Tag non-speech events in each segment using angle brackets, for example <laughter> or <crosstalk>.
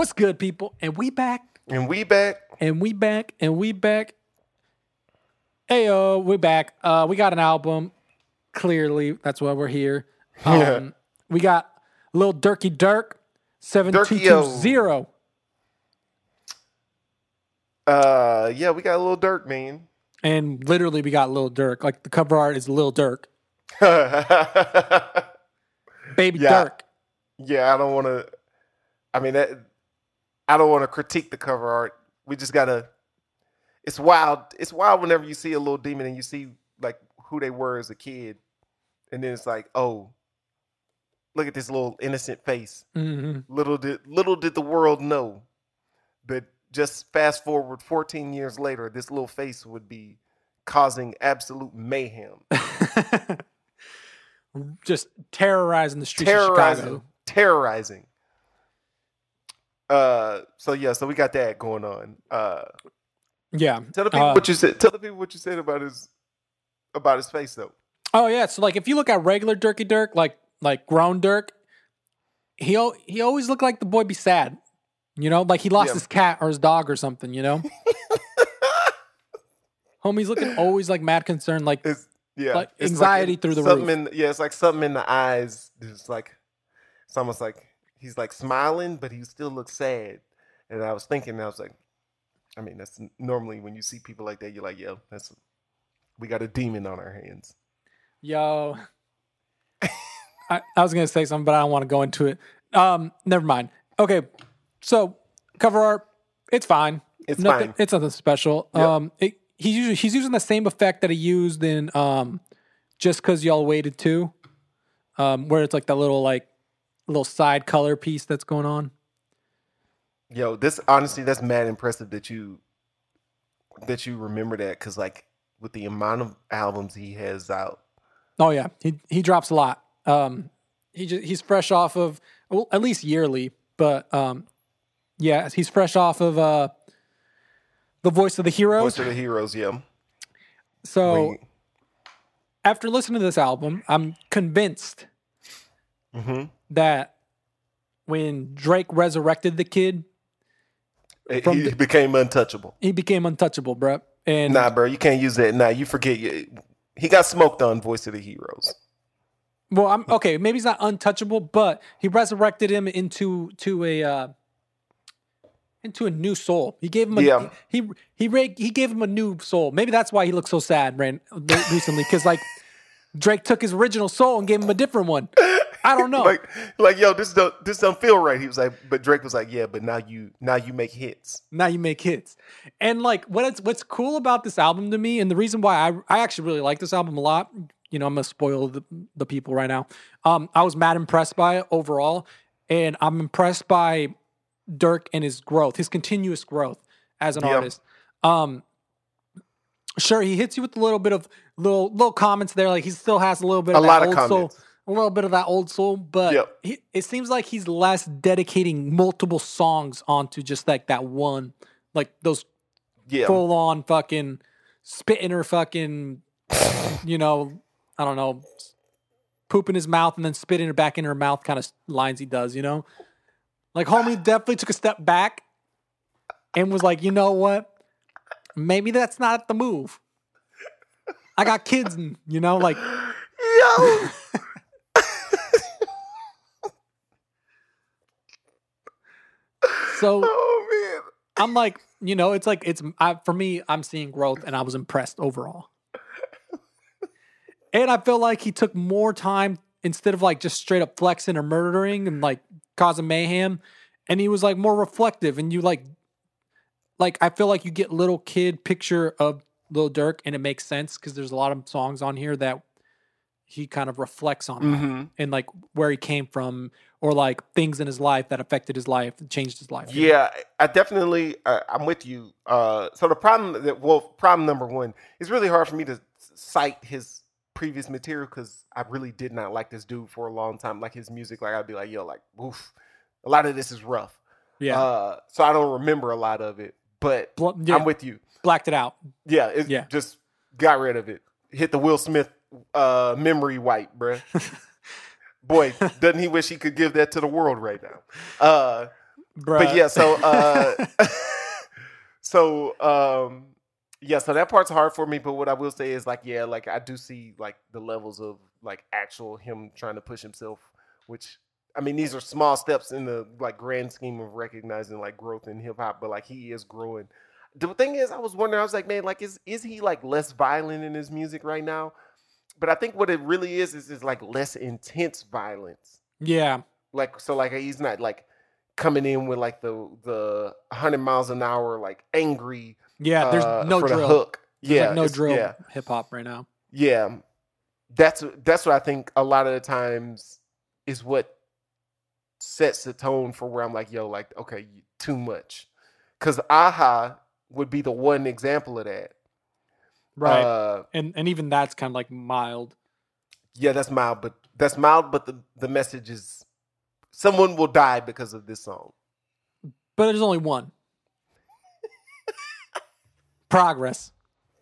What's good, people? And we back, And we back. and we back, and we back. Hey, yo, we back. Uh, we got an album. Clearly, that's why we're here. <laughs> Um, Yeah. We got Lil Durky Durk, seven two two zero. Uh, yeah, we got a little Durk, man. And literally, we got Lil Durk. Like the cover art is Lil Durk, <laughs> baby Yeah. Durk. Yeah, I don't want to. I mean, that, I don't want to critique the cover art. We just gotta. It's wild. It's wild whenever you see a little demon and you see like who they were as a kid, and then it's like, oh, look at this little innocent face. hmm Little did little did the world know that just fast forward 14 years later, this little face would be causing absolute mayhem, <laughs> Just terrorizing the streets of Chicago. terrorizing. Uh, so yeah, so we got that going on. Uh, Yeah. tell the people Uh, what you said. Tell the people what you said about his about his face though. Oh yeah, so like if you look at regular Durky Durk, like like grown Durk, he he always looked like the boy be sad. You know, like he lost Yeah. his cat or his dog or something. You know, <laughs> homie's looking always like mad concerned. Like It's yeah, Like anxiety in- through the something roof. In, yeah, it's like something in the eyes. It's like it's almost like he's like smiling, but he still looks sad. And I was thinking, I was like, I mean, that's normally when you see people like that, you're like, yo, that's we got a demon on our hands. yo, I, I was gonna say something, but I don't want to go into it. Um, never mind. Okay, so cover art, it's fine. It's nothing, fine. It's nothing special. Yep. Um, it, he's using he's using the same effect that he used in um, just because y'all waited too. um, where it's like that little like little side color piece that's going on. Yo, this honestly, that's mad impressive that you that you remember that because like with the amount of albums he has out, Oh yeah, he he drops a lot. Um, he just, he's fresh off of well, at least yearly, but um, yeah, he's fresh off of uh, the voice of the heroes. Voice of the Heroes, yeah. so We- after listening to this album, I'm convinced mhm. That when Drake resurrected the kid, he the- became untouchable. he became untouchable, bruh. And Nah, bro, you can't use that. Nah, you forget. You, he got smoked on Voice of the Heroes. well, I'm okay. Maybe he's not untouchable, but he resurrected him into to a uh, into a new soul. He gave him a Yeah. he he ra- he gave him a new soul. Maybe that's why he looks so sad ran, recently because like Drake took his original soul and gave him a different one. I don't know. Like, like, yo, this don't this don't feel right. He was like, but Drake was like, yeah, but now you now you make hits. now you make hits. And like what it's what's cool about this album to me, and the reason why I I actually really like this album a lot, you know, I'm gonna spoil the, the people right now. Um, I was mad impressed by it overall, and I'm impressed by Durk and his growth, his continuous growth as an Yeah. artist. Um sure he hits you with a little bit of little little comments there, like he still has a little bit A of that lot of old soul. A little bit of that old soul, but Yep. he, it seems like he's less dedicating multiple songs onto just like that one, like those Yeah, full on fucking spitting her fucking, you know, I don't know, poop in his mouth and then spitting it back in her mouth kind of lines he does, you know? Like, homie definitely took a step back and was like, you know what? Maybe that's not the move. I got kids, and, you know, like, <laughs> yo, so <laughs> oh man, I'm like, you know, it's like it's I, for me. I'm seeing growth, and I was impressed overall. and I feel like he took more time instead of like just straight up flexing or murdering and like causing mayhem, and he was like more reflective. And you like, like I feel like you get little kid picture of Lil Durk, and it makes sense because there's a lot of songs on here that he kind of reflects on Mhm. and like where he came from or like things in his life that affected his life and changed his life. yeah, I definitely, uh, I'm with you. Uh, so the problem that, well, problem number one, it's really hard for me to cite his previous material because I really did not like this dude for a long time. Like his music, like I'd be like, yo, like, oof, a lot of this is rough. Yeah. Uh, so I don't remember a lot of it, but Bl- yeah, I'm with you. blacked it out. Yeah, it Yeah. just got rid of it. Hit the Will Smith uh, memory wipe, bruh. <laughs> Boy, doesn't he wish he could give that to the world right now? Uh, But yeah, so uh <laughs> <laughs> so um yeah, so that part's hard for me, but what I will say is like yeah, like I do see like the levels of like actual him trying to push himself, which I mean these are small steps in the like grand scheme of recognizing like growth in hip hop, but like he is growing. The thing is, I was wondering, I was like, man, like is is he like less violent in his music right now? But I think what it really is is is like less intense violence. yeah, Like so, like he's not like coming in with like the the hundred miles an hour like angry yeah. There's uh, no for the hook. There's, Yeah, like, no drill Yeah, hip hop right now. yeah. That's that's what I think. A lot of the times is what sets the tone for where I'm like, yo, like okay, too much. Because Aha would be the one example of that. Right. Uh, and and even that's kind of like mild. yeah, that's mild, but that's mild. But the the message is someone will die because of this song. But there's only one. Progress.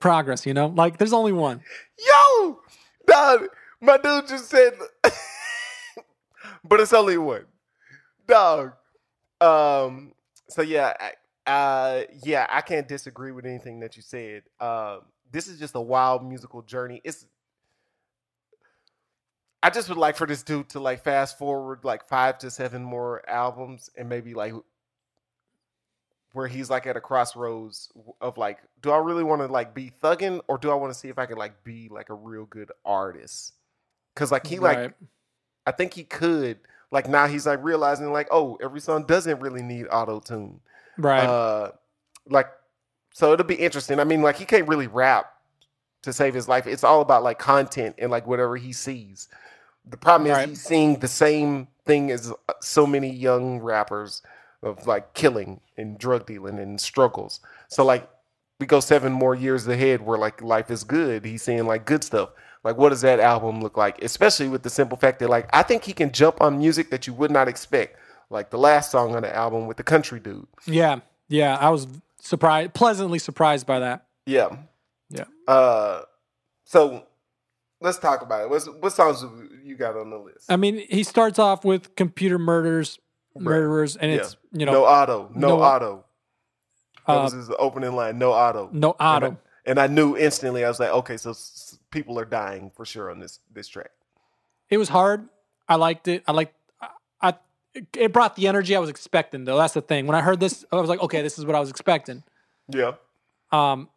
Progress, you know? Like there's only one. Yo, dog, my dude just said, <laughs> but it's only one, dog. Um, so yeah, I, uh, yeah, I can't disagree with anything that you said. Um, this is just a wild musical journey. It's, I just would like for this dude to like fast forward like five to seven more albums and maybe like where he's like at a crossroads of like, do I really want to like be thugging or do I want to see if I can like be like a real good artist? Cause like he like I think he could like now he's like realizing like oh every song doesn't really need auto tune. Right. Uh, like so it'll be interesting. I mean like he can't really rap to save his life. It's all about like content and like whatever he sees. The problem is Right. he's seeing the same thing as uh, so many young rappers of like killing and drug dealing and struggles. So like we go seven more years ahead where like life is good. He's seeing like good stuff. Like what does that album look like? Especially with the simple fact that like I think he can jump on music that you would not expect. Like the last song on the album with the country dude. yeah. Yeah. I was surprised pleasantly surprised by that. Yeah. Yeah. Uh so let's talk about it. What's what songs you got on the list? I mean, he starts off with computer murders, murderers, and Yeah. it's you know no auto. No, no- auto. That uh, was his opening line. No auto. no And I- auto. And I knew instantly. I was like, okay, so s- people are dying for sure on this this track. It was hard. I liked it. I liked. I, I it brought the energy I was expecting though. That's the thing. When I heard this, I was like, okay, this is what I was expecting. Yeah. Um,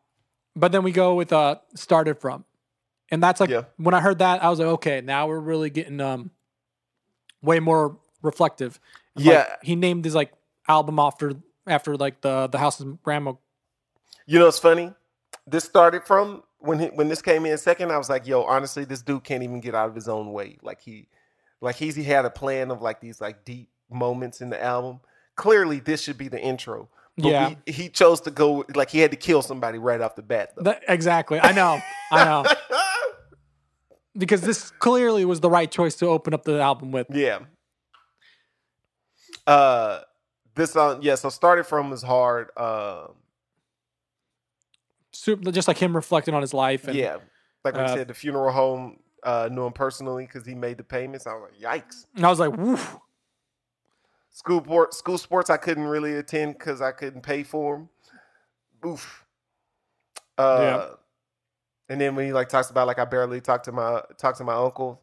but then we go with uh started from, and that's like Yeah. when I heard that, I was like, okay, now we're really getting um way more reflective. Like, Yeah. he named his like album after after like the the house's grandma. You know, it's funny. This started from when he, when this came in second. I was like, yo, honestly, this dude can't even get out of his own way. Like he, like he's he had a plan of like these like deep moments in the album. Clearly, this should be the intro. But Yeah. we- he chose to go like he had to kill somebody right off the bat. Though. That, exactly. I know. I know. <laughs> Because this clearly was the right choice to open up the album with. Yeah. Uh, this song, yeah. So started from was hard. Um, Super, just like him reflecting on his life. And, yeah, like we uh, said, the funeral home uh, knew him personally because he made the payments. I was like, yikes. and I was like, woof. School port, school sports, I couldn't really attend because I couldn't pay for them. Oof. Uh, Yeah. And then when he like talks about like I barely talk to my talk to my uncle,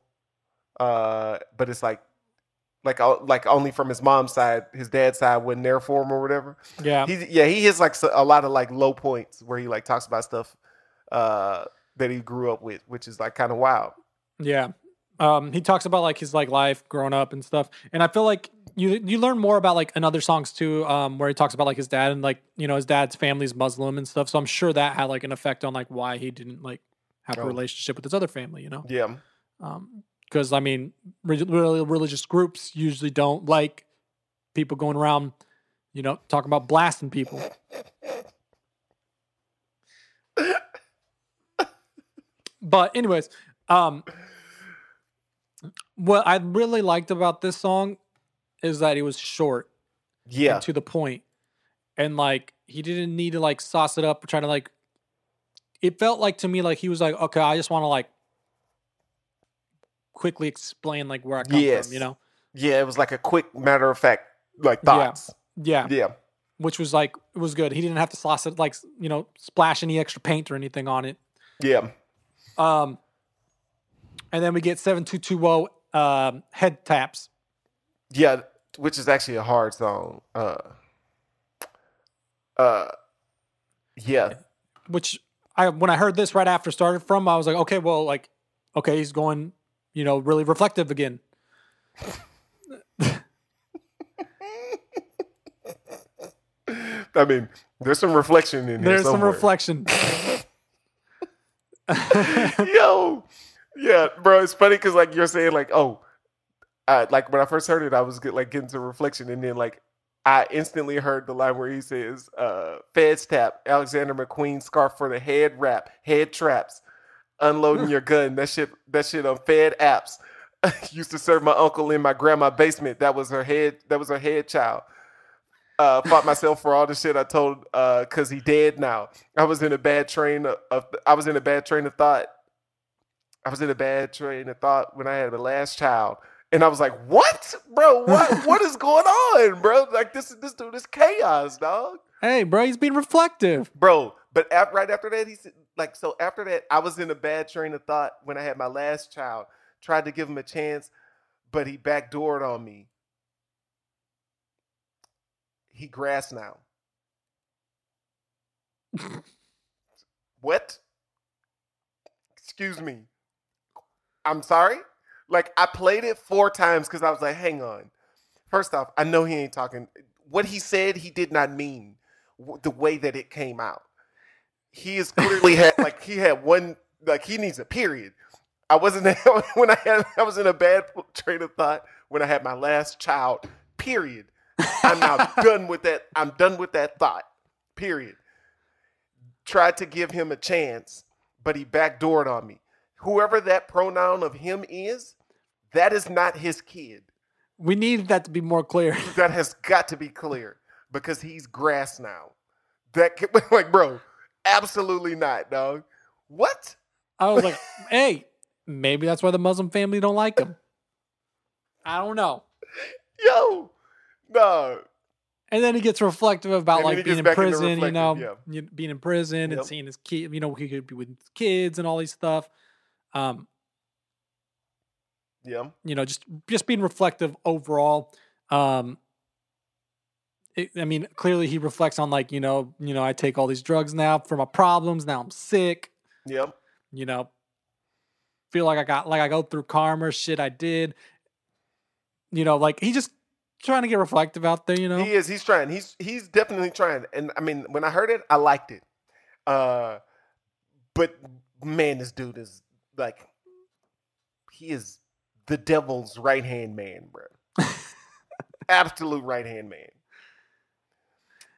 uh, but it's like like uh, like only from his mom's side, his dad's side wasn't there for him or whatever. Yeah. He yeah he hits like a lot of like low points where he like talks about stuff uh, that he grew up with, which is like kind of wild. Yeah. Um, he talks about like his like life growing up and stuff. And I feel like you you learn more about like in other songs too, um, where he talks about like his dad and like, you know, his dad's family's Muslim and stuff. So I'm sure that had like an effect on like why he didn't like have a Oh. relationship with his other family, you know? Yeah, Um, because I mean, re- really religious groups usually don't like people going around, you know, talking about blasting people. but anyways, um, what I really liked about this song is that it was short yeah, to the point, and like he didn't need to like sauce it up or try to like. It felt like to me like he was like, okay, I just want to like quickly explain like where I come Yes. from, you know. yeah. It was like a quick matter of fact like thoughts. Yeah, Yeah. yeah. which was like it was good. He didn't have to slosh it like you know splash any extra paint or anything on it. Yeah. Um, and then we get seven two two zero um head taps. Yeah. Which is actually a hard song. Uh. Uh. Yeah. which I when I heard this right after started from, I was like, okay, well, like, okay, he's going, you know, really reflective again. <laughs> I mean, there's some reflection in there. There's some reflection. <laughs> <laughs> Yo, yeah, bro. It's funny because like you're saying like, oh, uh, like when I first heard it, I was get, like getting some reflection, and then like I instantly heard the line where he says, uh, "Feds tap, Alexander McQueen scarf for the head wrap, head traps, unloading <laughs> your gun." That shit, that shit on Fed apps. <laughs> Used to serve my uncle in my grandma basement. That was her head. That was her head child. Uh, fought myself for all the shit I told uh, cause he dead now. I was in a bad train of, of I was in a bad train of thought. I was in a bad train of thought when I had the last child. And I was like, what? Bro, what <laughs> what is going on, bro? Like this this dude is chaos, dog. hey, bro, he's being reflective. Bro, but right after that, he said, like, so after that, I was in a bad train of thought when I had my last child. Tried to give him a chance, but he backdoored on me. He grass now. <laughs> what? Excuse me. I'm sorry? Like, I played it four times because I was like, hang on. First off, I know he ain't talking. What he said, he did not mean the way that it came out. He is clearly had <laughs> like he had one like he needs a period. I wasn't <laughs> when I had I was in a bad <laughs> train of thought when I had my last child. Period. I'm now done with that. I'm done with that thought. Period. Tried to give him a chance, but he backdoored on me. Whoever that pronoun of him is, that is not his kid. We need that to be more clear. <laughs> That has got to be clear because he's grass now. That <laughs> like, bro, absolutely not, dog. What? I was like, <laughs> hey, maybe that's why the Muslim family don't like him. I don't know. Yo, no. And then he gets reflective about And like being in prison, you know, you- being in prison Yep. and seeing his kid, you know, he could be with kids and all these stuff. Um, Yeah, you know, just just being reflective overall. Um, it, I mean, clearly he reflects on like, you know, you know, I take all these drugs now for my problems. Now I'm sick. yep, You know, feel like I got like I go through karma shit I did. You know, like he just trying to get reflective out there. You know, he is. He's trying. He's he's definitely trying. And I mean, when I heard it, I liked it. Uh, but man, this dude is like, he is the devil's right hand man, bro. <laughs> Absolute right hand man.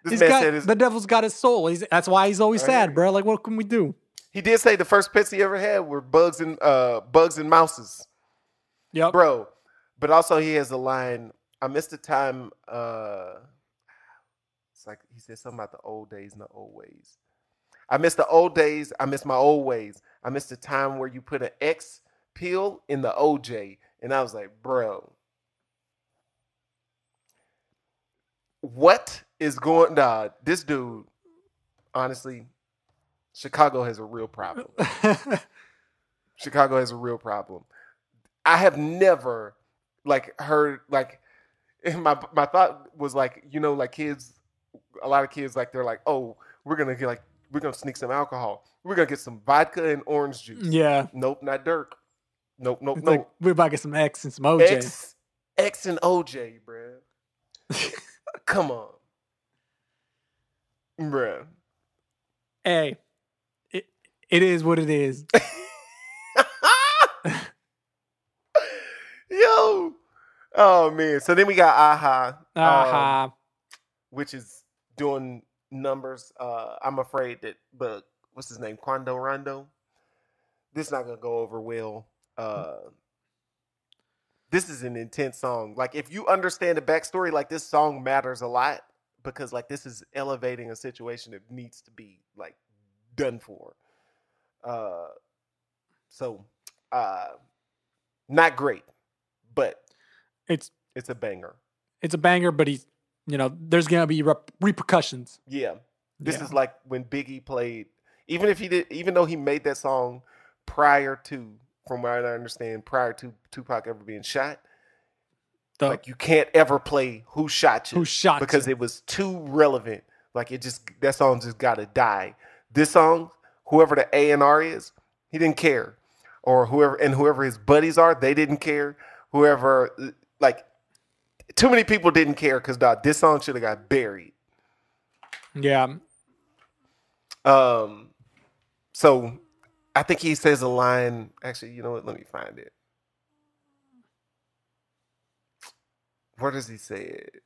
This man got, said his, the devil's got his soul. He's that's why he's always I sad, hear bro. Like, what can we do? he did say the first pets he ever had were bugs and uh bugs and mouses. Yep. bro. But also he has a line. I missed the time. Uh, it's like he said something about the old days and the old ways. I miss the old days. I miss my old ways. I miss the time where you put an X pill in the OJ, and I was like, bro, what is going? Nah, this dude. Honestly, Chicago has a real problem. <laughs> Chicago has a real problem. I have never like heard like <laughs> my my thought was like you know like kids a lot of kids like they're like oh we're gonna get like we're gonna sneak some alcohol we're gonna get some vodka and orange juice yeah. nope not Durk nope nope It's nope like we're about to get some X and some OJ. X X and OJ bruh <laughs> come on bruh hey, it, it is what it is. <laughs> Yo. Oh man. So then we got Aha. um, Aha. which is doing numbers. Uh I'm afraid that but what's his name? Quando Rondo. This is not gonna go over well. Uh this is an intense song. Like if you understand the backstory, like this song matters a lot because like this is elevating a situation that needs to be like done for. Uh so uh not great, but it's it's a banger. it's a banger, but he's you know, there's gonna be rep- repercussions. Yeah. This Yeah. is like when Biggie played, even if he did, even though he made that song prior to, from what I understand, prior to Tupac ever being shot, The, like you can't ever play Who Shot You who shot because you. it was too relevant. Like it just, that song just got to die. This song, whoever the A and R is, he didn't care, or whoever, and whoever his buddies are, they didn't care. Whoever, like, too many people didn't care because this song should have got buried. yeah, Um, so I think he says a line. Actually, you know what? Let me find it. Where does he say it?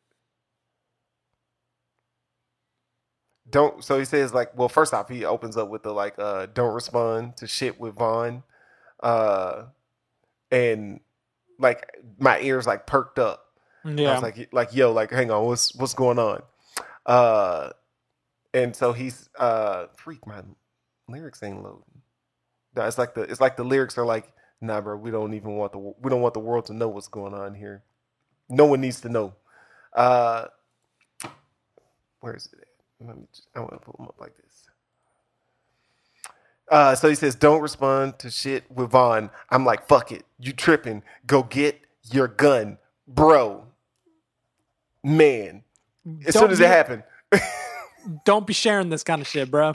Don't. So he says like, well, first off, he opens up with the like, uh, don't respond to shit with Von, uh, and like my ears like perked up. Yeah. I was like, like, yo, like, hang on, what's what's going on? Uh, and so he's uh, freak, my lyrics ain't loading. It's like the it's like the lyrics are like, nah, bro, we don't even want the we don't want the world to know what's going on here. No one needs to know. Uh, where is it? At? Let me. Just, I want to pull them up like this. Uh, so he says, "Don't respond to shit with Von." I'm like, "Fuck it, you tripping? Go get your gun, bro." Man, as Don't soon as it happened, <laughs> Don't be sharing this kind of shit, bro.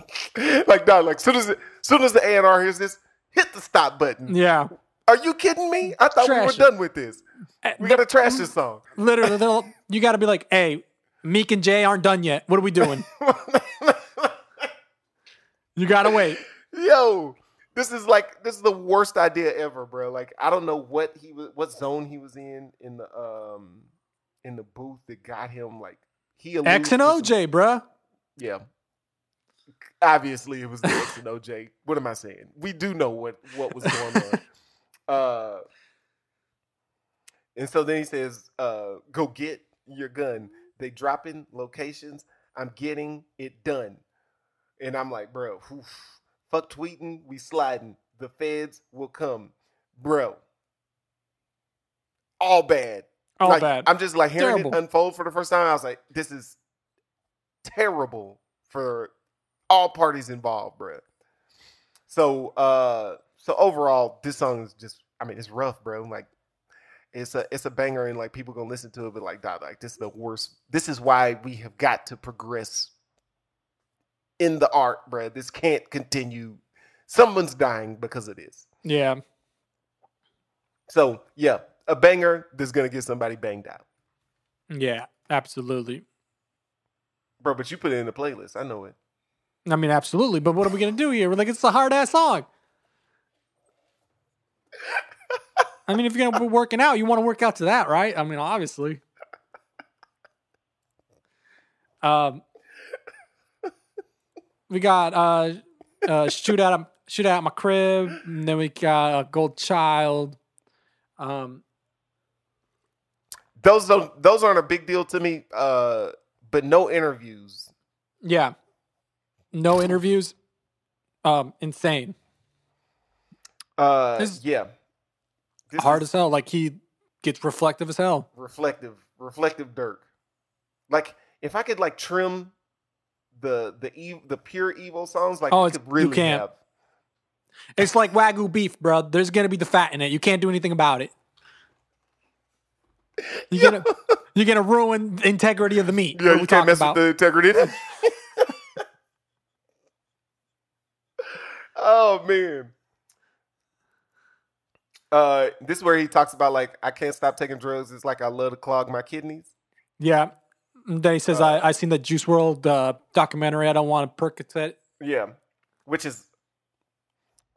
like dog, like soon as soon as the A and R hears this, hit the stop button. Yeah. Are you kidding me? I thought we were it. done with this. Eh, We gotta trash this song. Literally, they'll- you got to be like, hey, Meek and Jay aren't done yet. What are we doing? You got to wait. Yo, this is like this is the worst idea ever, bro. Like I don't know what he was, what zone he was in in the um in the booth that got him like he X and OJ, bruh. Yeah. Obviously, it was the X and OJ. What am I saying? We do know what what was going on. <laughs> Uh, and so then he says, uh, "Go get your gun." They drop in locations. I'm getting it done, and I'm like, bro, oof, fuck tweeting. We sliding. The feds will come, bro. All bad. All Like, bad. I'm just like hearing Terrible. it unfold for the first time. I was like, this is terrible for all parties involved, bro. So, uh, so overall, this song is just, I mean, it's rough, bro. Like, it's a, it's a banger, and like people gonna listen to it, but like, dog, like this is the worst. This is why we have got to progress in the art, bro. This can't continue. Someone's dying because of this. yeah. So, yeah, a banger that's gonna get somebody banged out. Yeah. Absolutely. Bro, but you put it in the playlist. I know it. I mean, absolutely. But what are we going to do here? We're like, it's a hard ass song. I mean, if you're to be working out, you want to work out to that, right? I mean, obviously. Um, we got uh, uh, shoot out, shoot out my crib. And then we got a gold child. Um, Those don't those aren't a big deal to me. Uh, but no interviews. yeah, no interviews. Um, insane. Uh, This- yeah. This Hard as hell. Like he gets reflective as hell. reflective, reflective Durk. Like if I could like trim the the ev- the pure evil songs, like Oh, it's- could you really can't. have. It's like wagyu beef, bro. There's gonna be the fat in it. You can't do anything about it. You're gonna you're gonna ruin the integrity of the meat. Yeah, you can't mess about. with the integrity. <laughs> <laughs> oh man. Uh, this is where he talks about like I can't stop taking drugs. It's like I love to clog my kidneys. yeah. Then he says, Uh, "I I seen the Juice WRLD uh, documentary. I don't want to Percocet." Yeah, which is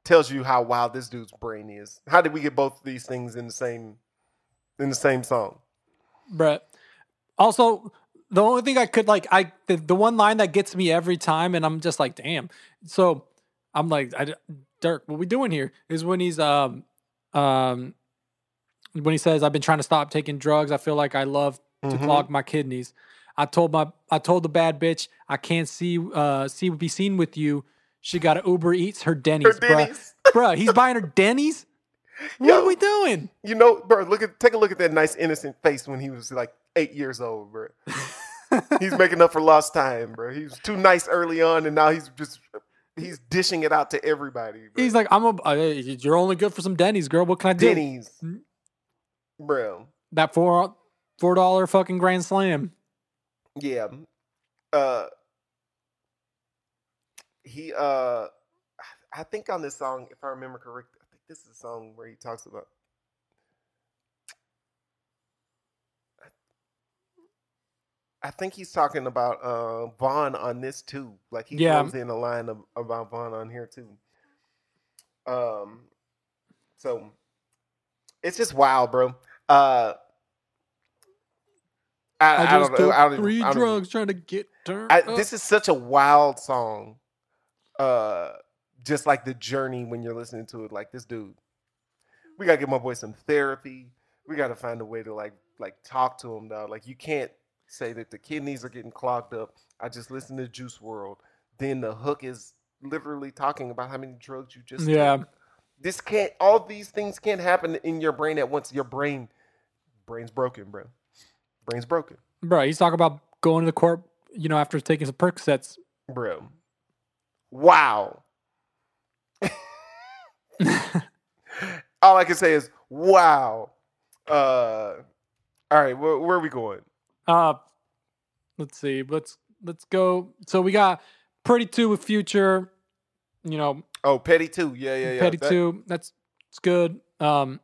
tells you how wild this dude's brain is. How did we get both these things in the same in the same song? But also, the only thing I could like, I the, the one line that gets me every time, and I'm just like, damn. So I'm like, I, Durk, what we doing here? Is when he's um um when he says, "I've been trying to stop taking drugs. I feel like I love to Mhm. clog my kidneys." I told my I told the bad bitch I can't see uh see be seen with you. She got to Uber Eats her Denny's, Her bruh. <laughs> Bruh, he's buying her Denny's. What Yo. are we doing? You know, bro, look at take a look at that nice innocent face when he was like eight years old, bro. <laughs> he's making up for lost time, bro. He was too nice early on, and now he's just he's dishing it out to everybody. Bro. He's like, I'm a. Uh, you're only good for some Denny's, girl. What can I do? Denny's, bro. That four four dollar fucking grand slam. Yeah. Uh. He uh, I think on this song, if I remember correctly, this is a song where he talks about I think he's talking about uh, Von on this too. Like he Yeah. throws in a line of, about Von on here too. Um, so it's just wild, bro. Uh, I, I, I just don't took I three drugs trying to get turned. This is such a wild song. Uh, just like the journey when you're listening to it. Like this dude, we gotta give my boy some therapy. We gotta find a way to like like talk to him, dog. Like you can't say that the kidneys are getting clogged up. I just listened to Juice WRLD. Then the hook is literally talking about how many drugs you just yeah. took. This can't. All these things can't happen in your brain at once. Your brain, brain's broken, bro. Brain's broken, Bro, he's talking about going to the court, you know, after taking some Percocets. bro. Wow. <laughs> all I can say is wow. Uh, all right, where, where are we going? Uh let's see. Let's let's go. So we got Pretty Two with Future, you know, Oh, Petty two. Yeah, yeah, yeah. Petty That- Two. That's it's good. Um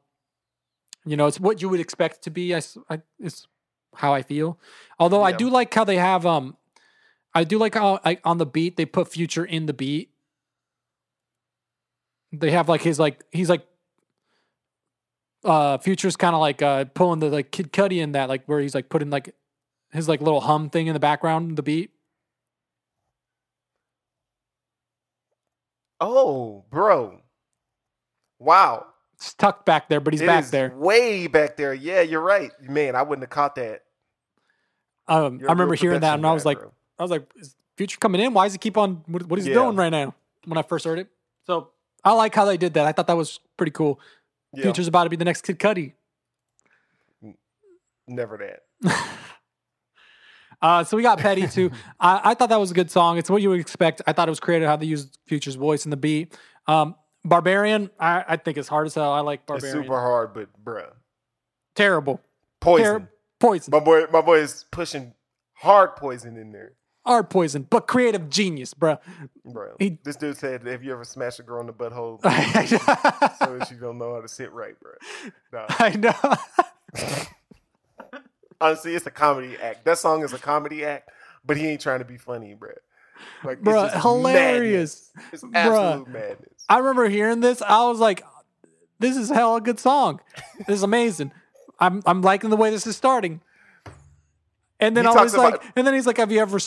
you know, it's what you would expect it to be. I, s- I- it's how I feel. Although I do like how they have um I do like how like on the beat they put Future in the beat. They have like his like he's like uh Future's kind of like uh pulling the like Kid Cudi in that like where he's like putting like his like little hum thing in the background the beat. Oh, bro. Wow. It's tucked back there, but he's It back is there. Way back there. Yeah, you're right. Man, I wouldn't have caught that. Um, You're I a remember hearing that production and I was like, bro. I was like, is Future coming in? Why does he keep on? What, what is he doing right now? When I first heard it, so I like how they did that. I thought that was pretty cool. yeah, Future's about to be the next Kid Cudi. never that. <laughs> Uh, so we got Petty too. <laughs> I, I thought that was a good song. It's what you would expect. I thought it was creative how they used Future's voice in the beat. Um, Barbarian, I, I think it's hard as hell. I like Barbarian. It's super hard, but bruh. Terrible. Poison. Ter- poison. my boy, my boy is pushing hard poison in there, Hard poison, but creative genius, bro. bro. He- this dude said, "Have you ever smashed a girl in the butthole <laughs> so that she don't know how to sit right, bro?" Nah. <laughs> know. <laughs> Honestly, it's a comedy act. That song is a comedy act, but he ain't trying to be funny, bro. Like, it's Bruh, hilarious. madness. It's Bruh. absolute madness. I remember hearing this. I was like, "This is hell a good song. This is amazing. I'm I'm liking the way this is starting." And then He I was like, about- and then he's like, "Have you ever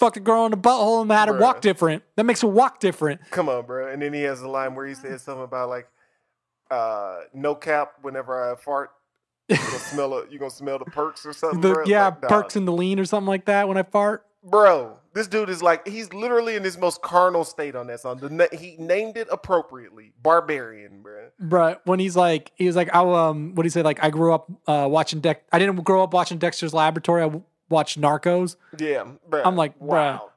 a girl in the butthole and had her walk different? That makes her walk different." Come on, bro. And then he has a line where he says something about like, uh, "No cap. Whenever I fart, you gonna smell it. You gonna smell the perks or something, The, bro." yeah, Like, perks in the lean or something like that. When I fart, bro. This dude is like he's literally in his most carnal state on that song. The he named it appropriately, barbarian, bro. Bruh, when he's like, he was like, I um, what do you say? Like, I grew up uh, watching Dex. I didn't grow up watching Dexter's Laboratory. I w- watched Narcos. Yeah, bro. I'm like, bruh. wow.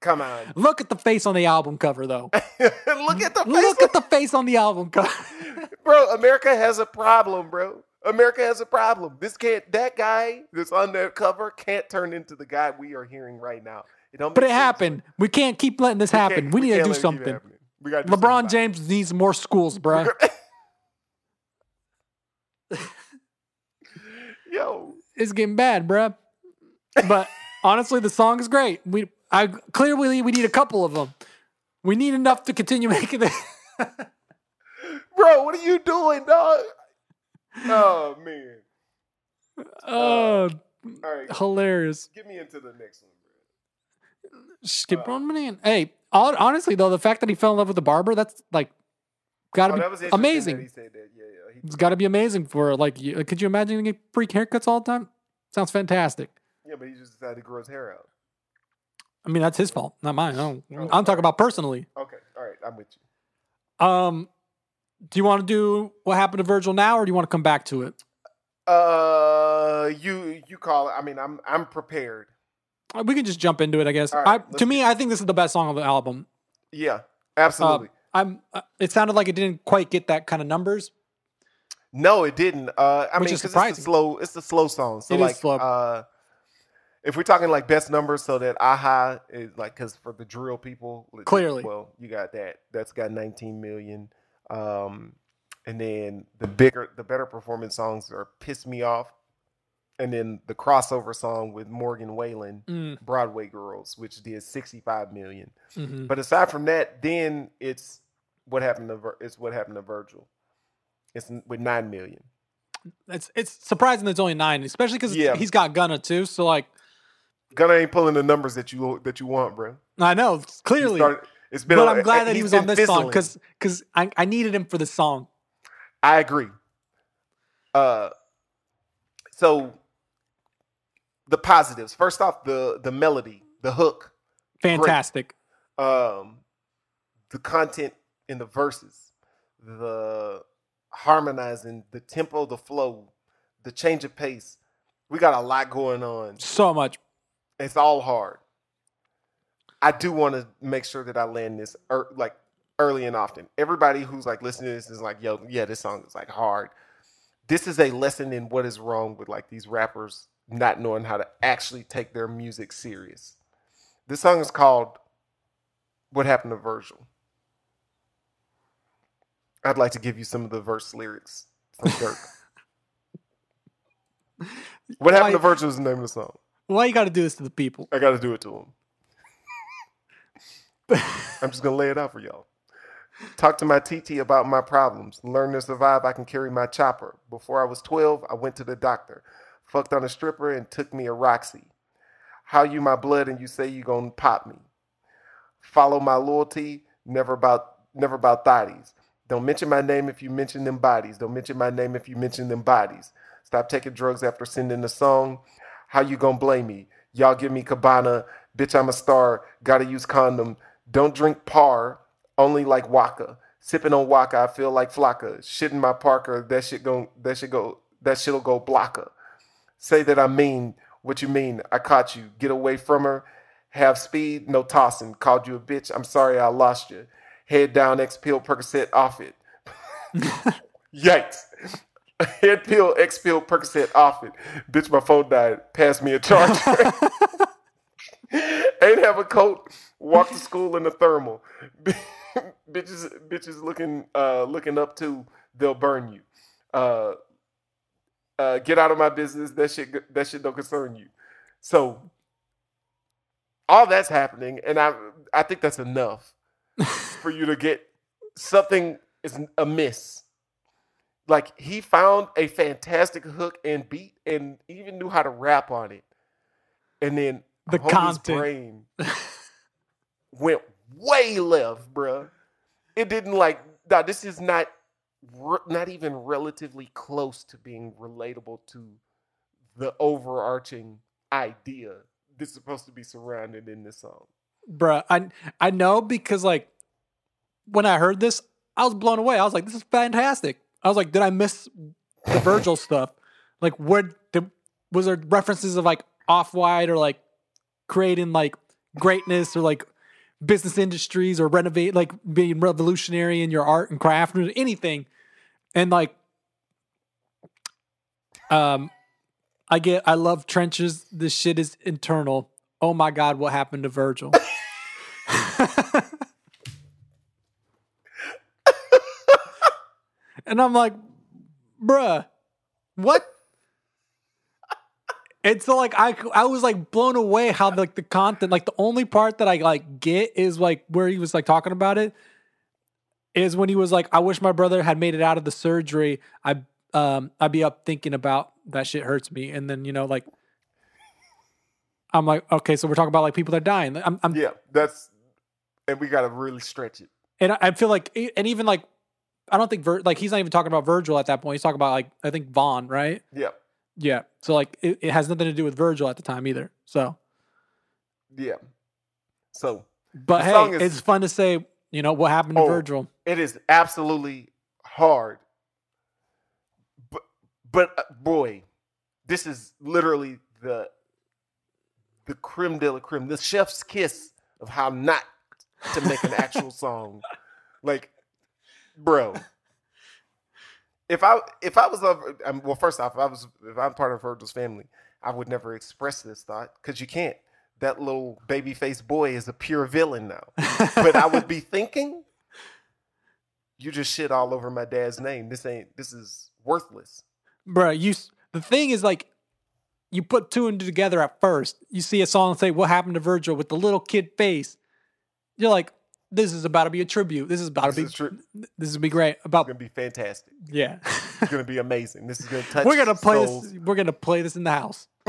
Come on, <laughs> Look at the face on the album cover, though. <laughs> look at the face, Look at the face on the album cover. <laughs> bro. America has a problem, bro. America has a problem. This can't. That guy that's on that cover can't turn into the guy we are hearing right now. It don't. But it sense, happened. We can't keep letting this happen. can't- We need to do it something. We got LeBron James needs more schools, bro. Yo, It's getting bad, bruh. But honestly, the song is great. We I clearly we need a couple of them. We need enough to continue <laughs> making it. bro, what are you doing, dog? Oh man. oh, uh, All right, hilarious. get me into the next one, bro. Skip uh, on man. Hey, honestly though, the fact that he fell in love with the barber, that's like gotta Oh, be amazing. That he said that. Yeah, yeah. It's got to be amazing for like. You, could you imagine getting freak haircuts all the time? Sounds fantastic. yeah, but he just decided to grow his hair out. I mean, that's his fault, not mine. Oh, I'm talking about personally. Okay, all right, I'm with you. Um, do you want to do what happened to Virgil now, or do you want to come back to it? Uh, Uh, you you call it. I mean, I'm I'm prepared. Uh, We can just jump into it, I guess. Right, I, to me, I think this is the best song of the album. Yeah, absolutely. I'm. Uh, it sounded like it didn't quite get that kind of numbers. no, it didn't. Uh, I Which mean, is it's a slow. It's a slow song. So It like, slow. uh, if we're talking like best numbers, so that aha is like because for the drill people, Clearly. well, you got that. That's got 19 million. Um, and then the bigger, the better performance songs are "Piss Me Off," and then the crossover song with Morgan Wallen, Mm, "Broadway Girls," which did 65 million. mhm. But aside from that, then it's what happened to Vir- it's what happened to Virgil. It's with nine million. It's it's surprising it's only nine, especially because Yeah. he's got Gunna too. So like, Gunna ain't pulling the numbers that you that you want, bro. I know clearly, started- it's been. but I'm glad that he was on this song because because I, I needed him for the song. I agree. Uh, so the positives. First off, the the melody, the hook, Fantastic. um, the content in the verses, the harmonizing, the tempo, the flow, the change of pace. We got a lot going on. So much. It's all hard. I do want to make sure that I land this er, like early and often. Everybody who's like listening to this is like, yo, yeah, this song is like hard. This is a lesson in what is wrong with like these rappers not knowing how to actually take their music serious. This song is called What Happened to Virgil. I'd like to give you some of the verse lyrics from <laughs> Durk. what happened to Virgil is the name of the song. Why you got to do this to the people? I got to do it to them. <laughs> I'm just gonna lay it out for y'all. Talk to my TT about my problems. Learn to survive. I can carry my chopper. Before I was 12, I went to the doctor. Fucked on a stripper and took me a Roxy. How you my blood and you say you gonna pop me. Follow my loyalty. Never about never about thotties. Don't mention my name if you mention them bodies. Don't mention my name if you mention them bodies. Stop taking drugs after sending a song. How you gonna blame me? Y'all give me cabana. Bitch, I'm a star. Gotta use condom. Don't drink par. Only like Waka. Sipping on Waka, I feel like Flocka. Shit in my Parker. That shit go. That shit go. That shit'll go blocker. Say that I mean what you mean. I caught you. Get away from her. Have speed. No tossing. Called you a bitch. I'm sorry I lost you. Head down. X pill. Percocet off it. <laughs> Yikes. Head pill, X pill, Percocet off it. Bitch, my phone died. Pass me a charger. <laughs> Ain't have a coat. Walk to school in a thermal. <laughs> bitches, bitches looking, uh, looking up to. They'll burn you. Uh, uh, get out of my business. That shit, that shit don't concern you. So, all that's happening, and I, I think that's enough <laughs> for you to get something is amiss. Like he found a fantastic hook and beat, and even knew how to rap on it. And then The content. brain <laughs> went way left, bruh. It didn't like. Nah, this is not, re- not even relatively close to being relatable to the overarching idea that's supposed to be surrounded in this song. Bruh, I I know because like when I heard this, I was blown away. I was like, this is fantastic. I was like, did I miss the Virgil <laughs> stuff? Like, what did, was there references of like off white or like creating like greatness or like business industries or renovate like being revolutionary in your art and craft or anything? And like, um, I get, I love trenches. This shit is internal. Oh my god, what happened to Virgil? <laughs> and I'm like, bruh, what? And so like I I was like blown away how like the content like the only part that I like get is like where he was like talking about it is when he was like I wish my brother had made it out of the surgery I um I'd be up thinking about that shit hurts me and then you know like I'm like okay so we're talking about like people that are dying I'm, I'm Yeah, that's, and we got to really stretch it. and I- I feel like, and even like, I don't think Vir, like he's not even talking about Virgil at that point. He's talking about like I think Von, right? Yeah, Yeah. So like it, it has nothing to do with Virgil at the time either. So, yeah. So but hey, is- it's fun to say, you know, what happened to Oh. Virgil. it is absolutely hard. But, but uh, boy, this is literally the the creme de la creme, the chef's kiss of how not to make an actual <laughs> song. Like, bro, if I if I was of um, well, first off, if I was if I'm part of Virgil's family, I would never express this thought because you can't. That little baby faced boy is a pure villain now. <laughs> but I would be thinking, you just shit all over my dad's name. This ain't. This is worthless. bro. You the thing is like, you put two and two together at first. You see a song and say, "What happened to Virgil?" with the little kid face. You're like, this is about to be a tribute. This is about This to be. is. This is gonna be great. About It's gonna be fantastic. yeah. It's gonna be amazing. This is gonna touch. <laughs> we're gonna play souls. this. We're gonna play this in the house. <laughs>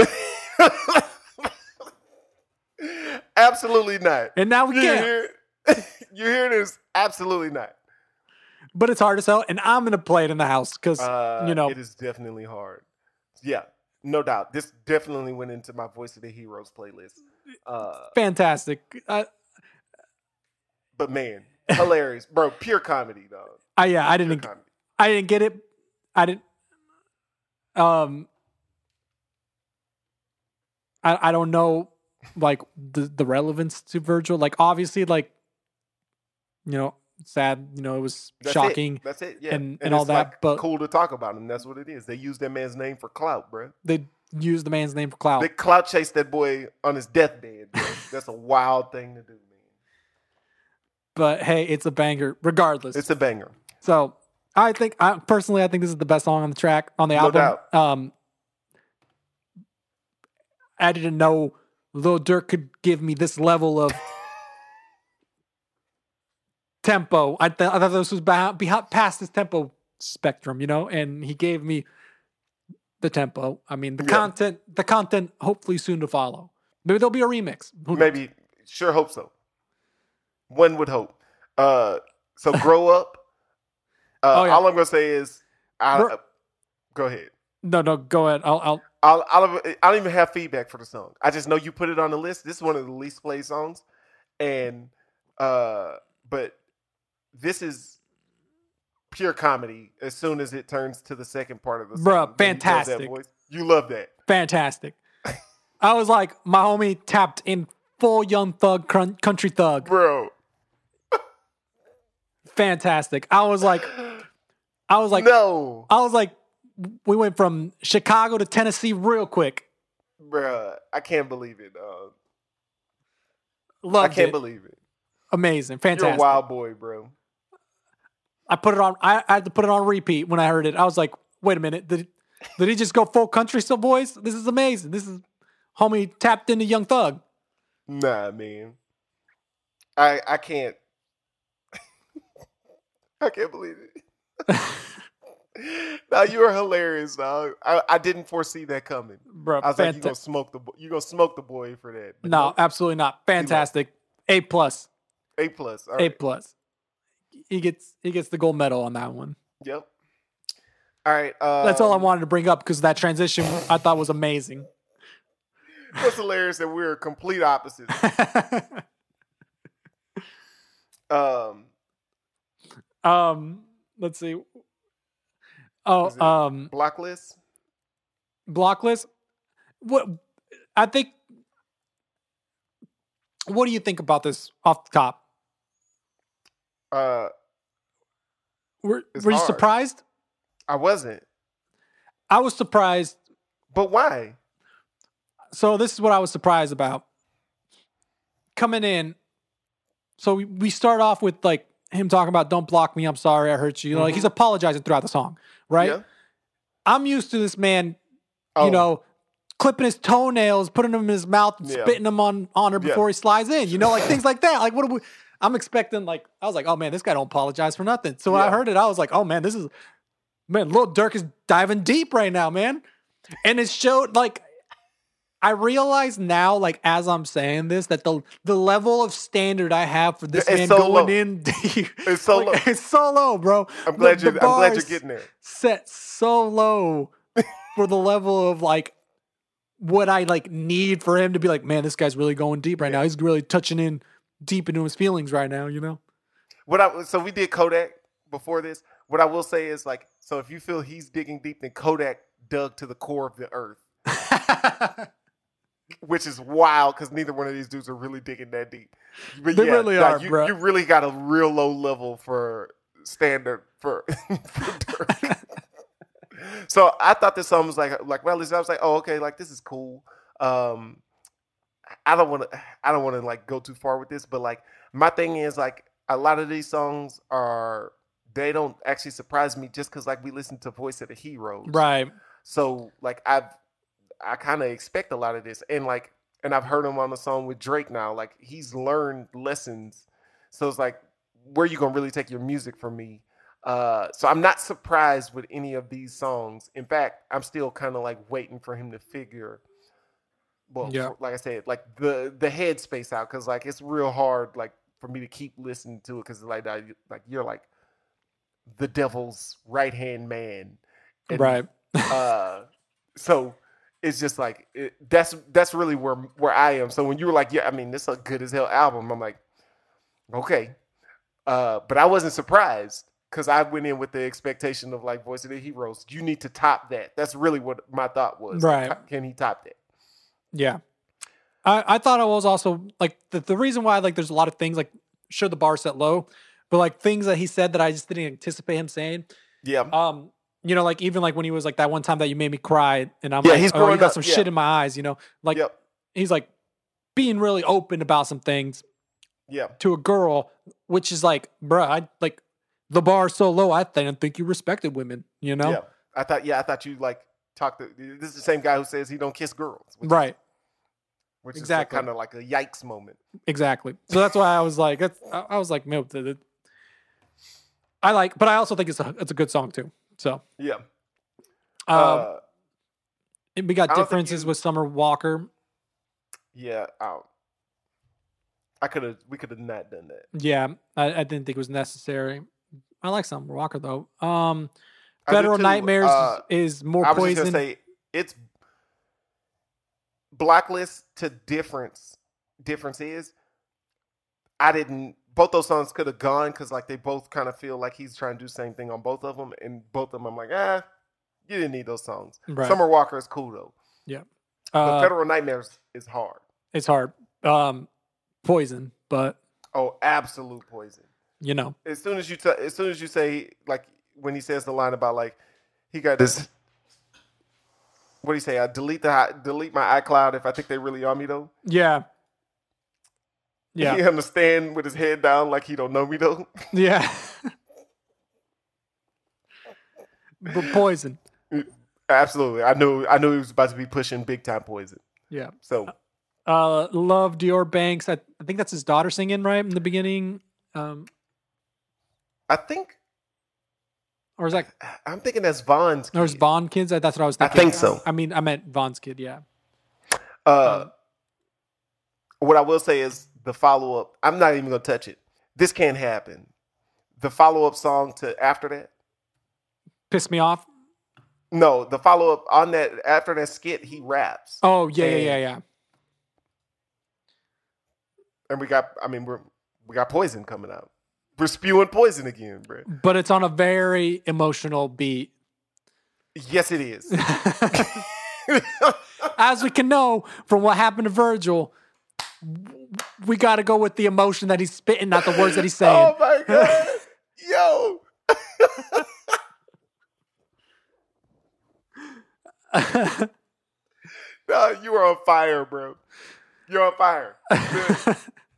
Absolutely not. And now we You can't. hear, <laughs> you hear this? Absolutely not. But it's hard to sell, and I'm gonna play it in the house because Uh, you know it is definitely hard. Yeah, no doubt. This definitely went into my Voice of the Heroes playlist. Uh, fantastic. I, but man, hilarious, bro. Pure comedy, though. I yeah, I didn't. comedy. I didn't get it. I didn't. Um, I I don't know, like the the relevance to Virgil. Like obviously, like you know, sad. You know, it was That's shocking. It. That's it. Yeah, and- and all that, like, but- cool to talk about him. That's what it is. They use that man's name for clout, bro. They used the man's name for clout. They clout chased that boy on his deathbed. <laughs> That's a wild thing to do, man. but hey, it's a banger regardless. It's a banger. so I think, I personally, I think this is the best song on the track on the No album. doubt. Um, I didn't know Lil Durk could give me this level of tempo. I, th- I thought this was behind, behind, past his tempo spectrum, you know, and he gave me the tempo. I mean, the Yeah. content, the content, hopefully soon to follow. Maybe there'll be a remix. Who knows? Maybe, sure hope so. One would hope. Uh, so grow up. Uh, Oh, yeah. All I'm gonna say is, I, Bro- go ahead. No, no, go ahead. I'll, I'll, I'll, I'll, I don't even have feedback for the song. I just know you put it on the list. This is one of the least played songs, and uh, but this is pure comedy. As soon as it turns to the second part of the song, Bruh, fantastic. voice. You love that, fantastic. I was like, my homie tapped in full Young Thug, Country Thug. bro. Fantastic. I was like, I was like, no, I was like, we went from Chicago to Tennessee real quick. Bruh, I can't believe it. Dog. I can't it. believe it. Amazing, You're fantastic. a wild boy, bro. I put it on. I, I had to put it on repeat when I heard it. I was like, wait a minute, did did he just go full country still, boys? This is amazing. This is homie tapped into Young Thug. Nah, man. I I can't. <laughs> I can't believe it. <laughs> now you are hilarious, dog. I, I didn't foresee that coming. Bro, I was like, you gonna smoke the you gonna smoke the boy for that. But no, absolutely not. Fantastic. A plus. A plus. A plus. He gets he gets the gold medal on that one. Yep. All right. Uh, That's all I wanted to bring up because that transition I thought was amazing. What's hilarious that we're complete opposites. <laughs> Um, um, let's see. Oh, um, block list. block list. What I think. What do you think about this off the top? Uh, Were, were you hard. surprised? I wasn't, I was surprised. but why? So this is what I was surprised about. Coming in, so we start off with like him talking about "Don't block me, I'm sorry, I hurt you." You know, like he's apologizing throughout the song, right? Mm-hmm. Yeah. I'm used to this man, Oh, you know, clipping his toenails, putting them in his mouth, and Yeah. spitting them on on her Yeah. before he slides in. You know, like things like that. Like what? We, I'm expecting like I was like, oh man, this guy don't apologize for nothing. So when I heard it, I was like, oh man, this is man, Lil Durk is diving deep right now, man. And it showed like I realize now, like as I'm saying this, that the the level of standard I have for this It's man so going low. in <laughs> deep, It's so like, low. It's so low, bro. I'm glad The- you're. the I'm glad you're getting there. Set so low for the level of like what I like need for him to be like, man, this guy's really going deep right now. He's really touching in deep into his feelings right now. You know? What I so we did Kodak before this. What I will say is like, so if you feel he's digging deep, then Kodak dug to the core of the earth <laughs> which is wild because neither one of these dudes are really digging that deep. But They really are, you, bruh. you really got a real low level for standard for, <laughs> for Durk. so I thought this song was like like well, listen, I was like, oh okay, like this is cool. Um, I don't want to I don't want to like go too far with this, but like my thing is like a lot of these songs are they don't actually surprise me just because like we listen to Voice of the Heroes, right. so like I've I kind of expect a lot of this, and like and I've heard him on the song with Drake now. Like he's learned lessons, so it's like where you gonna really take your music from me? Uh, so I'm not surprised with any of these songs. In fact, I'm still kind of like waiting for him to figure. Well, Yeah. like I said, like the the headspace out because like it's real hard like for me to keep listening to it because like I, like you're like the devil's right hand man, And, right. <laughs> uh so it's just like it, that's that's really where where I am. So when you were like, yeah, I mean, this is a good as hell album. I'm like, okay, uh, but I wasn't surprised because I went in with the expectation of like Voice of the Heroes. You need to top that. That's really what my thought was. Like, Right. can he top that? Yeah. I, I thought it was also like the, the reason why like there's a lot of things like sure the bar set low, but like things that he said that I just didn't anticipate him saying. Yeah. Um, you know, like even like when he was like that one time that you made me cry, and I'm Yeah, like, he's oh, you got up, some yeah. shit in my eyes. You know, like yep. he's like being really open about some things Yeah. to a girl, which is like, bruh, I like the bar so low. I didn't think you respected women. You know, Yeah. I thought. Yeah. I thought you like talked. To, this is the same guy who says he don't kiss girls. Right? Which Exactly. is kind of like a yikes moment. Exactly. So that's why I was like, that's, I, I was like, the- I like, but I also think it's a it's a good song too. So Yeah. um, uh, we got I don't think differences you- with Summer Walker. yeah. I, I could have. We could have not done that. Yeah, I, I didn't think it was necessary. I like Summer Walker though. Um, Federal. Nightmares Uh, is more I poison. say it's blacklist to difference. Difference is, I didn't. Both those songs could have gone because like they both kind of feel like he's trying to do the same thing on both of them, and both of them I'm like, ah, you didn't need those songs. Right. Summer Walker is cool though, but uh, Federal Nightmares is hard. it's hard. Um, poison, but Oh, absolute poison. you know, As soon as you t- as soon as you say like when he says the line about like he got this. What do you say? I delete the delete my iCloud if I think they really on me though. yeah, yeah, He understand with his head down like he don't know me though. yeah. <laughs> but poison, Absolutely. I knew I knew he was about to be pushing big time poison. yeah. So Uh, love Dior Banks. I, I think that's his daughter singing right in the beginning. Um, I think or is that I'm thinking that's Von's or is kid. Von kids? That's what I was thinking. I think so. I mean, I meant Von's kid. Yeah. Uh what I will say is the follow up. I'm not even gonna touch it. This can't happen. The follow up song to after that. Pissed me off. No, the follow up on that after that skit, he raps. Oh yeah, yeah, yeah, yeah. And we got I mean we're we got poison coming out. We're spewing poison again, bro. But it's on a very emotional beat. Yes, it is. <laughs> <laughs> As we can know from what happened to Virgil, we got to go with the emotion that he's spitting, not the words that he's saying. Oh my god, yo! <laughs> No, you are on fire, bro. You're on fire. <laughs>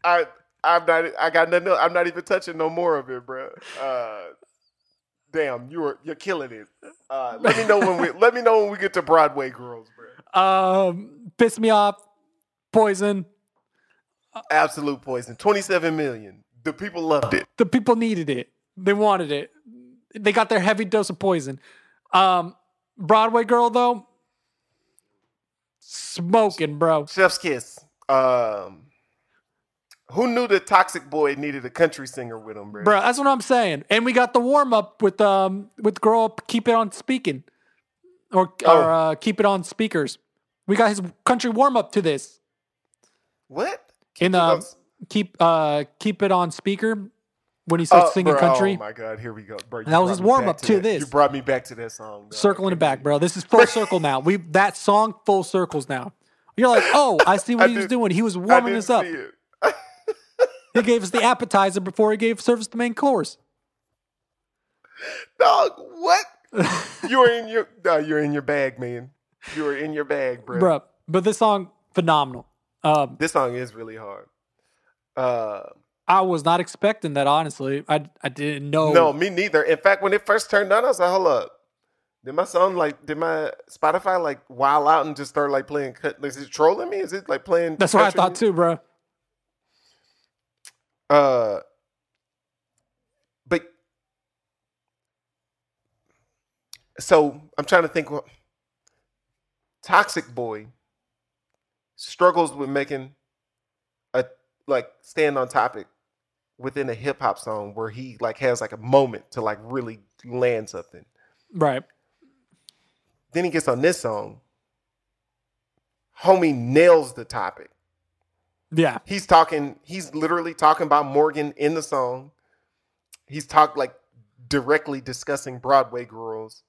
I, I'm not. I got nothing. else- I'm not even touching no more of it, bro. Uh, damn, you are. You're killing it. Uh, let me know when we. Let me know when we get to Broadway Girls, bro. um, pissed me off. Poison. Absolute poison. Twenty-seven million. The people loved it. The people needed it. They wanted it. They got their heavy dose of poison. Um, Broadway girl though, smoking, bro. Chef's kiss. Um, who knew the Toxic Boy needed a country singer with him, bro? Bro, that's what I'm saying. And we got the warm up with um with girl up, keep it on speaking, or Oh. or uh, keep it on speakers. We got his country warm up to this What? In it uh keep uh keep it on speaker. when he starts Oh, singing bro, country. Oh my god, here we go, bro. That was his warm-up back to this. You brought me back to that song. dog. circling it back, bro. This is full <laughs> circle now. We that song full circles now. You're like, oh, I see what I he was doing. He was warming us up. He gave us the appetizer before he gave service the main course. Dog, what? <laughs> you were in your no, you're in your bag, man. You were in your bag, bro. Bruh. But this song, phenomenal. Um, This song is really hard. Uh I was not expecting that, honestly. I I didn't know. no, me neither. In fact, when it first turned on, I was like, hold up. Did my song like did my Spotify like wild out and just start like playing cut is it trolling me? Is it like playing That's what I thought music? too, bro. Uh, but so I'm trying to think. What Toxic Boy struggles with making a like stand on topic within a hip hop song where he like has like a moment to like really land something. Right. Then he gets on this song. Homie nails the topic. Yeah. he's talking he's literally talking about morgan in the song he's talked like directly discussing broadway girls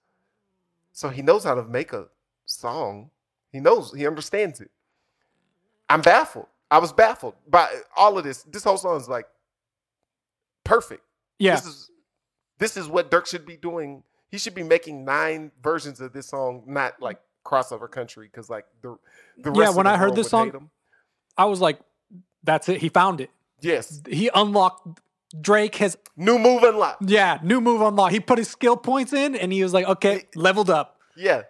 so he knows how to make a song he knows he understands it i'm baffled i was baffled by all of this this whole song is like perfect Yeah. this is this is what Durk should be doing he should be making nine versions of this song not like crossover country because like the, the Yeah, rest of when the I heard this song- I was like, that's it. He found it. yes He unlocked Drake has new move unlocked yeah, new move unlocked. He put his skill points in and he was like, okay, leveled up. Yeah.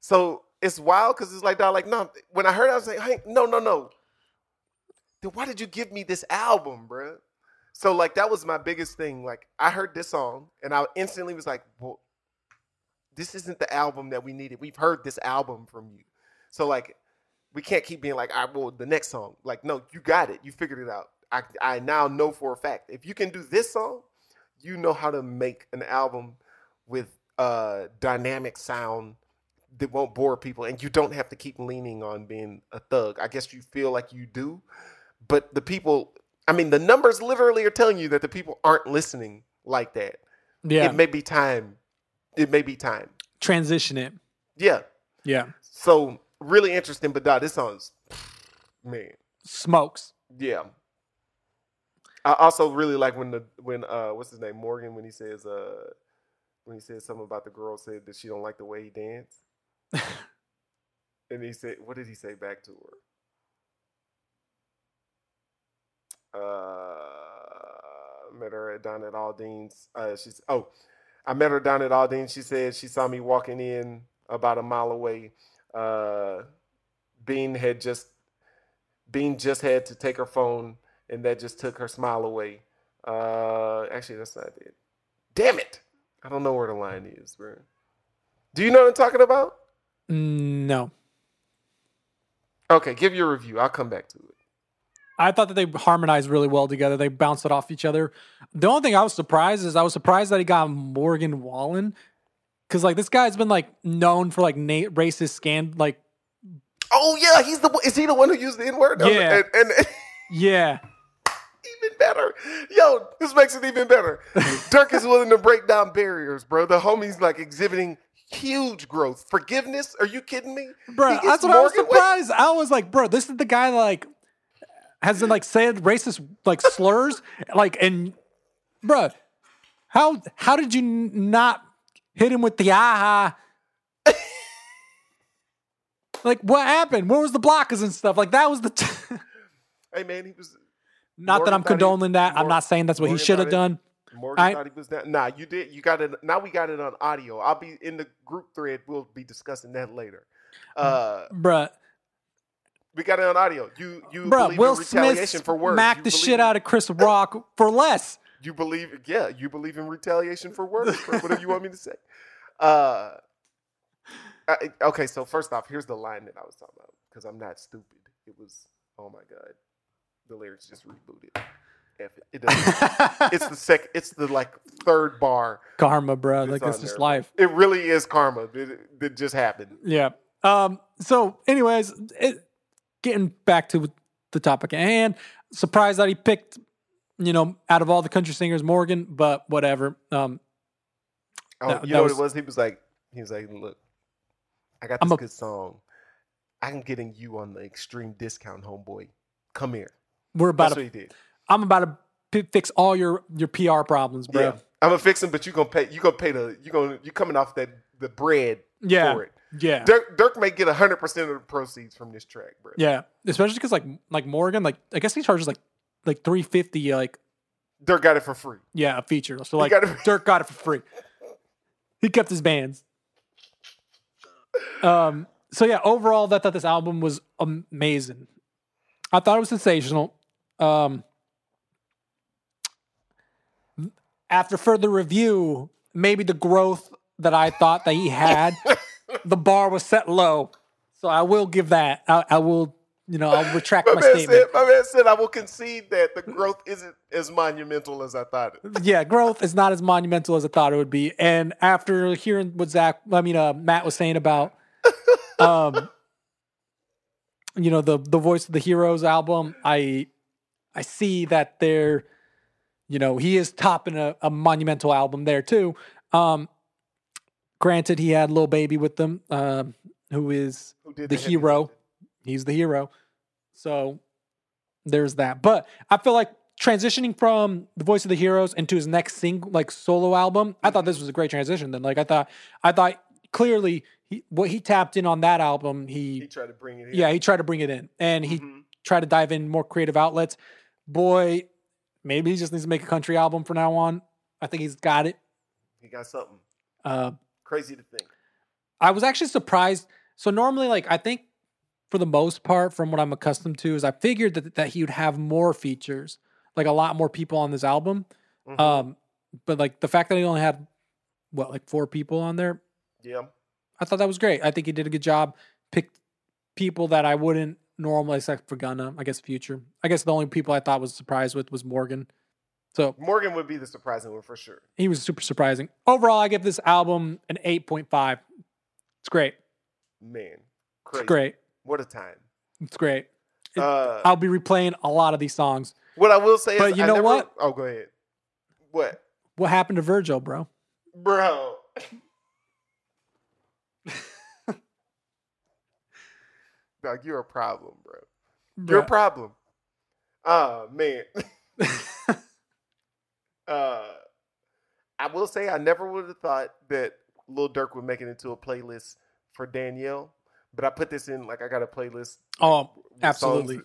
So it's wild because it's like that. Like, no, when I heard it, I was like, hey, no, no, no. Then why did you give me this album, bruh? So like that was my biggest thing. Like I heard this song and I instantly was like, well, this isn't the album that we needed. We've heard this album from you. So like we can't keep being like, I well, the next song. Like, no, you got it. You figured it out. I I now know for a fact. If you can do this song, you know how to make an album with uh dynamic sound that won't bore people and you don't have to keep leaning on being a thug. I guess you feel like you do, but the people I mean the numbers literally are telling you that the people aren't listening like that. Yeah. It may be time. It may be time. Transition it. Yeah. Yeah. So really interesting, but dog, this song's man. Smokes. Yeah. I also really like when the when uh what's his name Morgan when he says uh when he says something about the girl said that she don't like the way he dance. <laughs> and he said what did he say back to her? Uh met her at down at Aldine's. Uh she's oh I met her down at Aldine's. She said she saw me walking in about a mile away. Uh Bean had just Bean just had to take her phone, and that just took her smile away. Uh, actually, that's not it. Damn it! I don't know where the line is, bro. Do you know what I'm talking about? No. Okay, give your review. I'll come back to it. I thought that they harmonized really well together. They bounced it off each other. The only thing I was surprised is I was surprised that he got Morgan Wallen. Cause like this guy's been like known for like na- racist scan like Oh yeah, he's the is he the one who used the N word? Yeah. and, and <laughs> yeah even better. Yo, this makes it even better. <laughs> Durk is willing to break down barriers, bro. The homie's like exhibiting huge growth. Forgiveness? Are you kidding me? bro. That's what I was surprised. I was like, bro, this is the guy that like has been like said racist like slurs like and bro, how how did you not hit him with the aha? <laughs> like what happened? Where was the blockers and stuff? Like that was the. T- Hey man, he was not that I'm he- condoning that. I'm not saying that's what he should have done. Morgan I- thought he was down. Nah, you did. You got it. Now we got it on audio. I'll be in the group thread. We'll be discussing that later. Uh, Bruh, we got it on audio. You you bruh, believe Will in retaliation Smith for words. You the shit in- out of Chris Rock for less. <laughs> You believe? Yeah, you believe in retaliation for words. or whatever you want me to say. Uh, I- okay, so first off, here's the line that I was talking about because I'm not stupid. It was oh my god, the lyrics just rebooted. F it. It doesn't. it's the <laughs> sec. It's the like third bar. Karma, bro. It's Like that's just there. life. It really is karma. It, it just happened. Yeah. Um. So, anyways, it, getting back to the topic at hand. Surprised that he picked you know, out of all the country singers, Morgan, but whatever. Um, Oh, That- you that know was- what it was? He was like, he was like, look, I got this a- good song. I'm getting you on the extreme discount, homeboy. Come here. we're about That's to, what he did. I'm about to p- fix all your your PR problems, bro. Yeah, I'm gonna fix them, but you gonna pay. You gonna pay the. You gonna you coming off that the bread Yeah, for it. yeah, Durk Durk may get hundred percent of the proceeds from this track, bro. yeah. Especially because like like Morgan, like I guess he charges like like three fifty, like Durk got it for free. yeah, a feature. So like got it- Durk got it for free. He kept his bands. Um. So yeah, overall, I thought this album was amazing. I thought it was sensational. Um. After further review, maybe the growth that I thought that he had, <laughs> the bar was set low. So I will give that. I, I will, you know, I'll retract My my, statement. said. My man said, I will concede that the growth isn't as monumental as I thought. It. yeah, growth is not as monumental as I thought it would be. And after hearing what Zach, I mean, uh, Matt was saying about, <laughs> um, you know, the the Voice of the Heroes album, I I see that they're, you know, he is topping a, a monumental album there too. Um, granted, he had Lil Baby with them, um, who is Who the heavy hero. He's the hero. So there's that. But I feel like transitioning from the voice of the heroes into his next single like solo album, I thought this was a great transition then. Like I thought I thought clearly he, what he tapped in on that album, He he tried to bring it. in. yeah, he tried to bring it in. And he Mhm. tried to dive in more creative outlets. Boy, maybe he just needs to make a country album from now on. I think he's got it. he got something Uh crazy to think. I was actually surprised. So normally, like I think for the most part, from what I'm accustomed to, is I figured that that he would have more features, like a lot more people on this album. Mhm. Um, but like the fact that he only had what like four people on there, yeah, I thought that was great. I think he did a good job. Picked people that I wouldn't normally, except for Gunna. I guess Future. I guess the only people I thought was surprised with was Morgan. So Morgan would be the surprising one for sure. he was super surprising. Overall, I give this album an eight point five. It's great. Man, crazy. It's great. What a time. It's great. It- Uh, I'll be replaying a lot of these songs. what I will say But is, you I know never- what? Oh, go ahead. What, What happened to Virgil, bro? bro? <laughs> Dog, you're a problem, bro. You're a problem. Ah, man. <laughs> uh, I will say I never would have thought that Lil Durk would make it into a playlist for Danielle, but I put this in like I got a playlist. Oh, absolutely.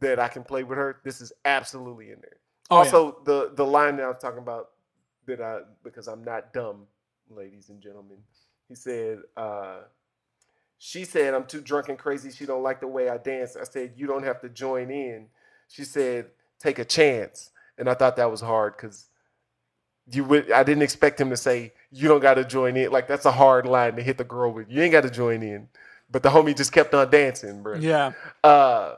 That I can play with her. This is absolutely in there. Oh, yeah. also, the the line that I was talking about that I because I'm not dumb, ladies and gentlemen. He said, uh, she said, I'm too drunk and crazy. She don't like the way I dance. I said, you don't have to join in. She said, take a chance. And I thought that was hard because you would I didn't expect him to say, you don't gotta join in. Like that's a hard line to hit the girl with. You ain't gotta join in. But the homie just kept on dancing, bro. yeah. Uh,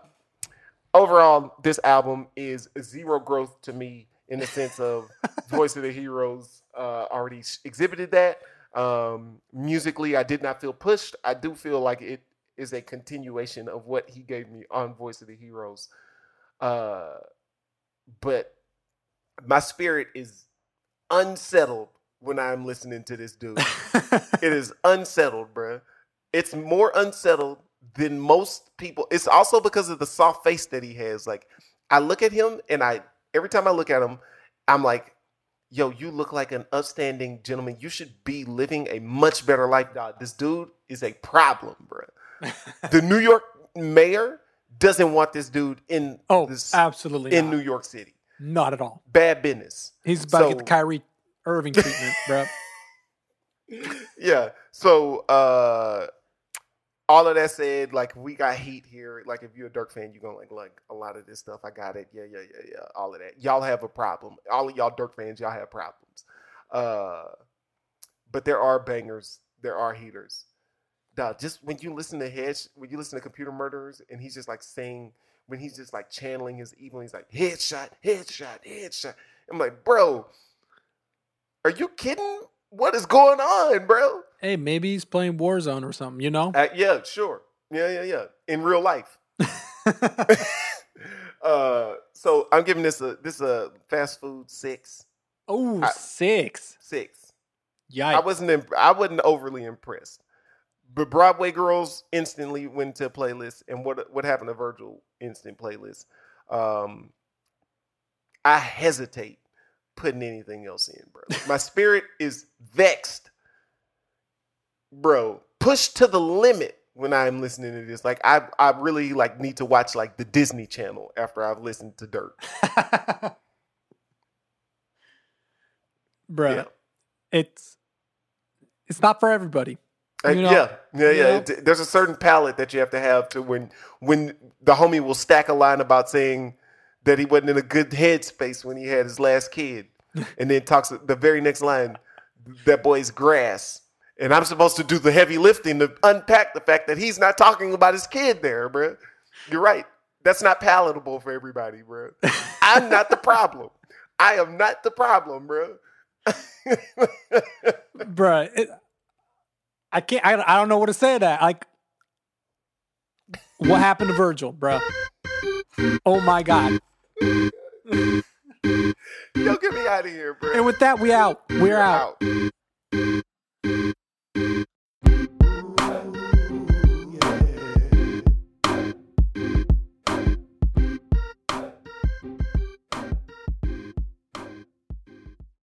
overall, this album is zero growth to me in the sense of <laughs> Voice of the Heroes uh, already exhibited that. Um, musically, I did not feel pushed. I do feel like it is a continuation of what he gave me on Voice of the Heroes. Uh, but my spirit is unsettled when I'm listening to this dude. it is <laughs> unsettled, bruh. It's more unsettled than most people. It's also because of the soft face that he has. Like, I look at him and I every time I look at him, I'm like, yo, you look like an upstanding gentleman. You should be living a much better life, dog. This dude is a problem, bruh. <laughs> the New York mayor doesn't want this dude in oh, this absolutely. in not. New York City. Not at all. Bad business. He's about to So- get the Kyrie Irving treatment, bro. <laughs> yeah. So uh all of that said, like we got heat here. Like if you're a Durk fan, you're gonna like like a lot of this stuff. I got it. Yeah, yeah, yeah, yeah. All of that. Y'all have a problem. All of y'all Durk fans, y'all have problems. Uh but there are bangers, there are heaters. Dog, just when you listen to head when you listen to computer murderers and he's just like saying when he's just like channeling his evil, he's like headshot, headshot, headshot. I'm like, bro, are you kidding? What is going on, bro? hey, maybe he's playing Warzone or something, you know? Uh, yeah, sure. Yeah, yeah, yeah. In real life. <laughs> <laughs> Uh, so I'm giving this a this a fast food six Oh, six. six. Yikes. I wasn't imp- I wasn't overly impressed. But Broadway Girls instantly went to playlist, and what what happened to Virgil instant playlist? Um, I hesitate putting anything else in, bro. My spirit is vexed, bro. Pushed to the limit when I'm listening to this. Like I I really like need to watch like the Disney Channel after I've listened to Dirt. <laughs> bro. Yeah. it's it's not for everybody. Uh, You know- yeah, yeah, yeah. know? There's a certain palette that you have to have to when when the homie will stack a line about saying that he wasn't in a good headspace when he had his last kid, <laughs> and then talks the very next line, that boy's grass, and I'm supposed to do the heavy lifting to unpack the fact that he's not talking about his kid there, bro. You're right. That's not palatable for everybody, bro. <laughs> I'm not the problem. I am not the problem, bro. <laughs> Bruh, it, I can't. I, I don't know what to say to that. Like, what happened to Virgil, bruh? Oh my god! Yo, get me out of here, bro. And with that, we out. We're, We're out. out.